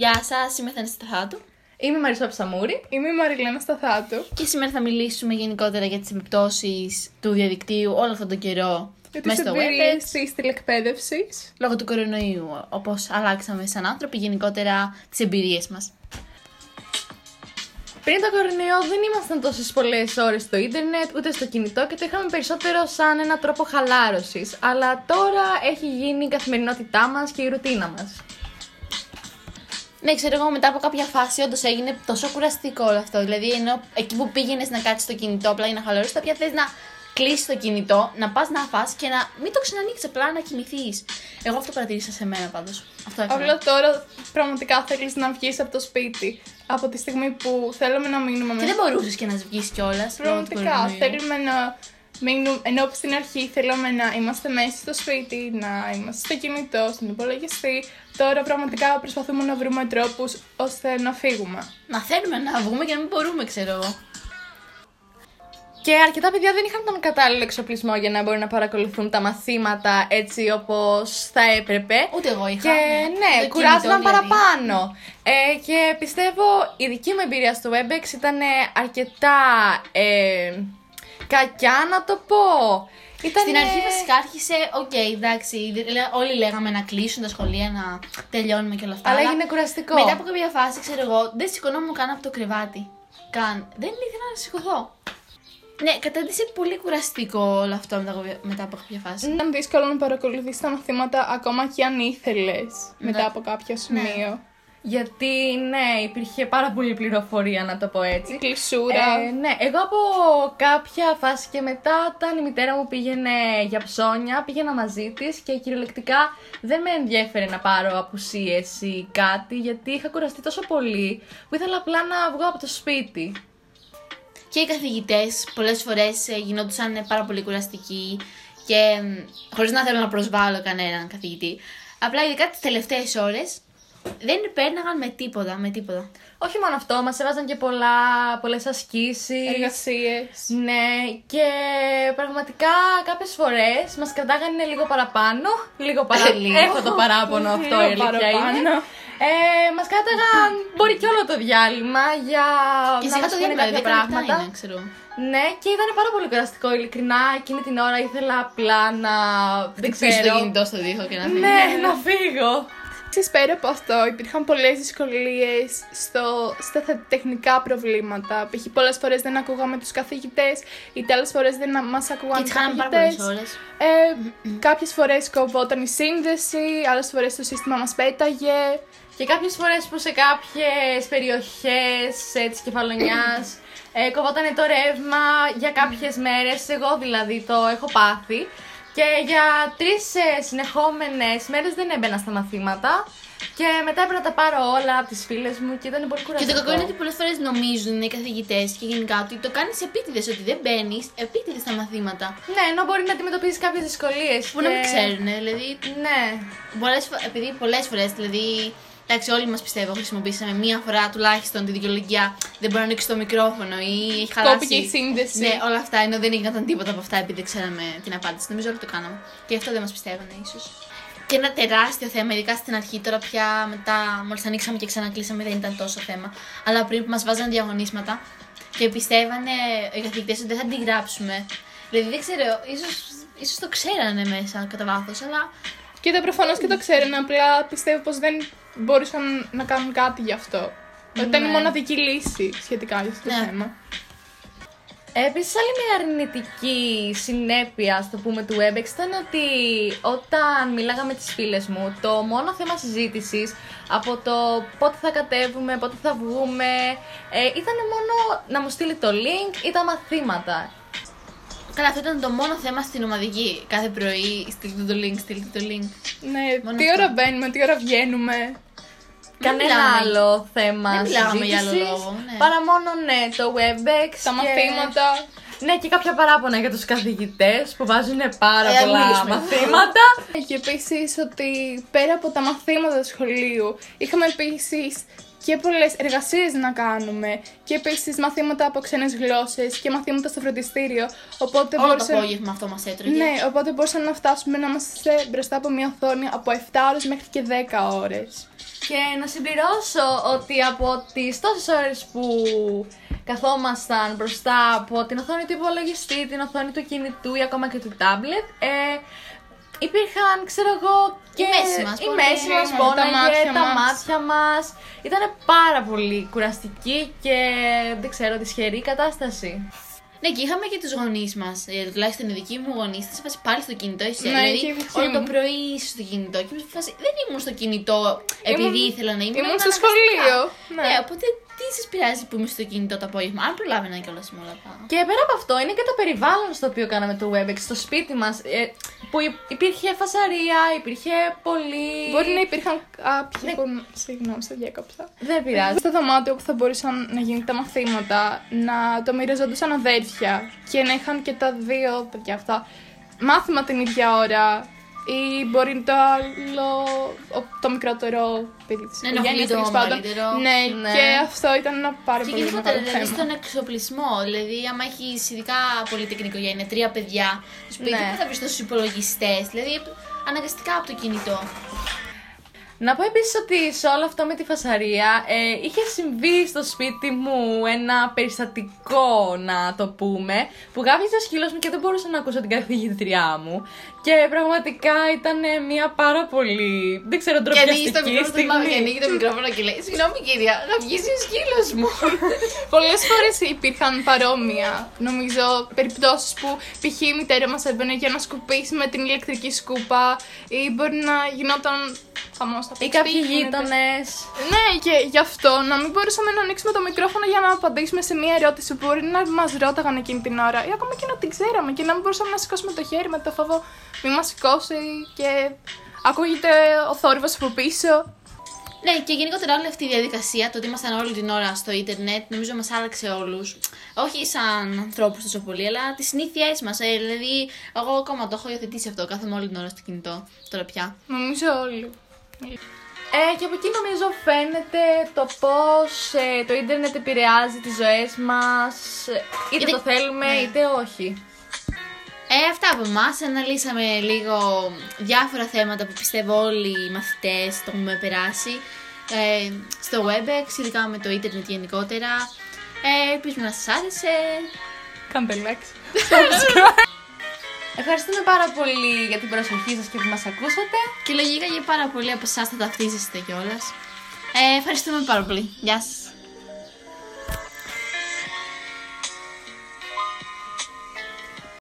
Γεια σας, είμαι Θανή Σταθάτου. Είμαι η Μαρισό Ψαμούρη. Είμαι η Μαριλένα Σταθάτου. Και σήμερα θα μιλήσουμε γενικότερα για τις επιπτώσεις του διαδικτύου όλο αυτόν τον καιρό Για μέσα τις στο εμπειρίες WebEx. της τηλεκπαίδευσης. Λόγω του κορονοϊού, όπως αλλάξαμε σαν άνθρωποι, γενικότερα τις εμπειρίες μας. Πριν το κορονοϊό δεν ήμασταν τόσες πολλές ώρες στο ίντερνετ ούτε στο κινητό και το είχαμε περισσότερο σαν ένα τρόπο χαλάρωσης. Αλλά τώρα έχει γίνει η καθημερινότητά μας και η ρουτίνα μας. Ναι, ξέρω εγώ, μετά από κάποια φάση όντως έγινε τόσο κουραστικό όλο αυτό. Δηλαδή, ενώ εκεί που πήγαινες να κάτσεις στο κινητό απλά για να χαλαρώσεις, τώρα πια θες να κλείσεις το κινητό, να πας να φας και να μην το ξανανοίξεις, απλά να κοιμηθείς. Εγώ αυτό παρατηρήσα σε μένα πάντως. Αυτό έκανα. Απλά τώρα πραγματικά θέλεις να βγεις από το σπίτι. Από τη στιγμή που θέλουμε να μείνουμε Και μέσα. δεν μπορούσες και να βγεις κιόλας. Πραγματικά θέλουμε να μείνουμε. Ενώ στην αρχή θέλαμε να είμαστε μέσα στο σπίτι, να είμαστε στο κινητό, στον υπολογιστή. Τώρα πραγματικά προσπαθούμε να βρούμε τρόπους ώστε να φύγουμε. Να θέλουμε να βγούμε και να μην μπορούμε, ξέρω εγώ. Και αρκετά παιδιά δεν είχαν τον κατάλληλο εξοπλισμό για να μπορούν να παρακολουθούν τα μαθήματα έτσι όπως θα έπρεπε. Ούτε εγώ είχα. Και ναι, Το κουράζονταν κινητό, δηλαδή. παραπάνω. Ε, και πιστεύω η δική μου εμπειρία στο WebEx ήταν αρκετά ε, κακιά να το πω. Ήτανε... Στην αρχή βασικά άρχισε, οκ, εντάξει, λέ- όλοι λέγαμε να κλείσουν τα σχολεία, να τελειώνουμε και όλα αυτά. Αλλά έγινε κουραστικό. Μετά από κάποια φάση, ξέρω εγώ, δεν σηκωνόμουν καν από το κρεβάτι. Καν. Δεν ήθελα να σηκωθώ. Ναι, κατάντησε πολύ κουραστικό όλο αυτό μετά από, μετά από κάποια φάση. Ήταν δύσκολο να παρακολουθείς τα μαθήματα ακόμα και αν ήθελες μετά από κάποιο σημείο. Γιατί ναι, υπήρχε πάρα πολύ πληροφορία να το πω έτσι. Η κλεισούρα. Ε, ναι, εγώ από κάποια φάση και μετά, όταν η μητέρα μου πήγαινε για ψώνια, πήγαινα μαζί της και κυριολεκτικά δεν με ενδιέφερε να πάρω απουσίες ή κάτι, γιατί είχα κουραστεί τόσο πολύ που ήθελα απλά να βγω από το σπίτι. Και οι καθηγητές πολλές φορές γινόντουσαν ε, πάρα πολύ κουραστικοί και χωρίς να θέλω να προσβάλλω κανέναν καθηγητή. Απλά ειδικά τις τελευταίες ώρες δεν πέρναγαν με τίποτα. Με τίποτα. Όχι μόνο αυτό, μας έβαζαν και πολλά, πολλές ασκήσεις. Εργασίες. Ναι, και πραγματικά κάποιες φορές μας κρατάγανε λίγο παραπάνω. Λίγο παραπάνω. Λίγο. Έχω το παράπονο αυτό, η Λίγο αλήθεια είναι. παραπάνω. Ε, μας κράταγαν μπορεί και όλο το διάλειμμα για Και να σιγά μας το πούνε διάλειμμα, κάποια 10 λεπτά πράγματα. είναι, ξέρω. Ναι, και ήταν πάρα πολύ κουραστικό. Ειλικρινά, εκείνη την ώρα ήθελα απλά να. Δεν Χτυπήσεις ξέρω. το κινητό στο δίχω και να φύγει. Ναι, να φύγω. Επίσης, πέρα από αυτό, υπήρχαν πολλές δυσκολίες στο, στα θε- τεχνικά προβλήματα. Π.χ. πολλές φορές δεν ακούγαμε τους καθηγητές, είτε άλλες φορές δεν να- μας ακούγαν Και οι τι χάναμε πάρα πολλές καθηγητές. ώρες. Ε, κάποιες φορές κοβόταν η σύνδεση, άλλες φορές το σύστημα μας πέταγε. Και κάποιες φορές που σε κάποιες περιοχές ε, της Κεφαλονιάς ε, κοβότανε το ρεύμα για κάποιες μέρες, εγώ δηλαδή το έχω πάθει. Και για τρεις ε, συνεχόμενες μέρες δεν έμπαινα στα μαθήματα και μετά έπρεπε να τα πάρω όλα από τις φίλες μου και ήταν πολύ Και κουραστικό. το κακό είναι ότι πολλές φορές νομίζουν οι καθηγητές και γενικά ότι το κάνεις επίτηδες, ότι δεν μπαίνεις επίτηδες στα μαθήματα. Ναι, ενώ μπορεί να αντιμετωπίσει κάποιες δυσκολίες. Που να μην ξέρουν, δηλαδή. Ναι. Πολλές, φο- επειδή πολλές φορές, δηλαδή. Εντάξει, όλοι μας πιστεύω χρησιμοποίησαμε μία φορά τουλάχιστον τη δικαιολογία δεν μπορεί να ανοίξει το μικρόφωνο ή έχει χαλάσει. Κόπηκε η σύνδεση. Ναι, όλα αυτά ενώ δεν γινόταν τίποτα από αυτά επειδή δεν ξέραμε την απάντηση. Νομίζω όλοι το κάναμε. Και γι' αυτό δεν μας πιστεύανε, ίσως. Και ένα τεράστιο θέμα, ειδικά στην αρχή, τώρα πια μετά, μόλις ανοίξαμε και ξανακλείσαμε, δεν ήταν τόσο θέμα. Αλλά πριν που μας βάζανε διαγωνίσματα και πιστεύανε οι καθηγητές ότι δεν θα την γράψουμε. Δηλαδή δεν ξέρω, ίσως ίσως το ξέρανε μέσα κατά βάθος, αλλά Κοίτα, προφανώς και το ξέρουν, απλά πιστεύω πως δεν μπορούσαν να κάνουν κάτι γι' αυτό. Ήταν η Ναι. μοναδική λύση σχετικά για αυτό το Ναι. θέμα. Επίσης άλλη μια αρνητική συνέπεια στο πούμε του WebEx ήταν ότι όταν μιλάγα με τις φίλες μου το μόνο θέμα συζήτησης από το πότε θα κατέβουμε, πότε θα βγούμε ε, ήταν μόνο να μου στείλει το link ή τα μαθήματα. Καλά, αυτό ήταν το μόνο θέμα στην ομαδική. Κάθε πρωί στείλτε το link, στείλτε το link. Ναι, Μόνο τι αυτό. ώρα μπαίνουμε, τι ώρα βγαίνουμε. Κανένα μιλάμε. άλλο θέμα Δεν μιλάγαμε για άλλο συζήτησης, λόγο, ναι. Παρά μόνο ναι, το WebEx Τα και- μαθήματα. Ναι και κάποια παράπονα για τους καθηγητές που βάζουν πάρα Ε, ας πολλά μιλήσουμε. μαθήματα. Και επίσης ότι πέρα από τα μαθήματα του σχολείου, είχαμε επίσης και πολλές εργασίες να κάνουμε. Και επίσης μαθήματα από ξένες γλώσσες και μαθήματα στο φροντιστήριο. Οπότε Όλο το μπορούσε- απόγευμα αυτό μας έτρωγε. Ναι, οπότε μπορούσαμε να φτάσουμε να είμαστε μπροστά από μια οθόνη από 7 ώρες μέχρι και 10 ώρες. Και να συμπληρώσω ότι από τις τόσες ώρες που καθόμασταν μπροστά από την οθόνη του υπολογιστή, την οθόνη του κινητού ή ακόμα και του τάμπλετ, ε, υπήρχαν, ξέρω εγώ, και Η μέση μας η πόναγε, μέση μας ναι, τα πόναγε, μάτια τα μας. μάτια μας. Ήταν πάρα πολύ κουραστική και δεν ξέρω, δυσχερή κατάσταση. Ναι, και είχαμε και τους γονείς μας. τουλάχιστον οι δικοί μου γονείς. Ήταν σε φάση πάλι στο κινητό. Εσύ, Ναι, δηλαδή, και οι δικοί όλο το μου. πρωί είσαι στο κινητό. Και είμαι σε φάση. Δεν ήμουν στο κινητό επειδή Ήμουν- ήθελα να είμαι. ήμουν ήμουν στο αναγκαστικά. σχολείο, ναι. Ναι. οπότε τι σας πειράζει που είμαι στο κινητό το απόγευμα. Αν προλάβαινα κιόλας με όλα τα. Και πέρα από αυτό είναι και το περιβάλλον στο οποίο κάναμε το WebEx, στο σπίτι μας, ε, που υ- υπήρχε φασαρία, υπήρχε πολύ... Μπορεί να υπήρχαν κάποιοι Ναι. που. Συγγνώμη, σε διέκοψα. Δεν πειράζει. Στο δωμάτιο που θα μπορούσαν να γίνουν τα μαθήματα, να το μοιραζόντουσαν αδέρφια και να είχαν και τα δύο παιδιά αυτά μάθημα την ίδια ώρα. Ή μπορεί το άλλο, ο- το μικρότερο παιδί της Ναι, οικογένειας, ενοχλεί το τέλος πάντων. μεγαλύτερο. Ναι, Ναι. και αυτό ήταν ένα πάρα Και πολύ γενικότερα μεγάλο δηλαδή θέμα. στον εξοπλισμό. Δηλαδή, άμα έχεις ειδικά πολυτεχνική οικογένεια, τρία παιδιά, στο σπίτι Ναι. που θα βρεις τόσους υπολογιστές. Δηλαδή, αναγκαστικά από το κινητό. Να πω επίσης ότι σε όλο αυτό με τη φασαρία ε, είχε συμβεί στο σπίτι μου ένα περιστατικό να το πούμε που γάβιζε ο σκύλος μου και δεν μπορούσα να ακούσω την καθηγήτριά μου και πραγματικά ήταν μια πάρα πολύ, δεν ξέρω, Και ανοίγεις το ντροπιαστική μικρόφωνο, θυμάμαι, και στιγμή. ανοίγεις το μικρόφωνο και λέει: Συγγνώμη, κυρία, να βγεις ο σκύλος μου. Πολλές φορές υπήρχαν παρόμοια, νομίζω, περιπτώσεις που π.χ. η μητέρα μας έμπαινε για να σκουπίσει με την ηλεκτρική σκούπα ή μπορεί να γινόταν χαμός Ή κάποιοι γείτονες. Ναι, και γι' αυτό να μην μπορούσαμε να ανοίξουμε το μικρόφωνο για να απαντήσουμε σε μια ερώτηση που μπορεί να μας ρώταγαν εκείνη την ώρα ή ακόμα και να την ξέραμε και να μην μπορούσαμε να σηκώσουμε το χέρι με το φόβο μη μας σηκώσει και ακούγεται ο θόρυβος από πίσω. Ναι, και γενικότερα όλη αυτή η διαδικασία, το ότι ήμασταν όλη την ώρα στο ίντερνετ, νομίζω μας άλλαξε όλους. Όχι σαν ανθρώπους τόσο πολύ, αλλά τις συνήθειές μας. Ε, δηλαδή, εγώ ακόμα το έχω υιοθετήσει αυτό. Κάθομαι όλη την ώρα στο κινητό τώρα πια. Νομίζω όλοι. Ε, και από εκεί νομίζω φαίνεται το πώς ε, το ίντερνετ επηρεάζει τις ζωές μας, ε, είτε Γιατί- το θέλουμε ναι. είτε όχι. Ε, αυτά από εμάς. Αναλύσαμε λίγο διάφορα θέματα που πιστεύω όλοι οι μαθητές το έχουμε περάσει. Ε, στο WebEx, ειδικά με το ίντερνετ γενικότερα. Ε, ελπίζουμε να σας άρεσε. Κάντε like. Ευχαριστούμε πάρα πολύ για την προσοχή σας και που μας ακούσατε. Και λογικά για πάρα πολλοί από εσάς θα ταυτίζεστε κιόλας. Ε, ευχαριστούμε πάρα πολύ. Γεια σας.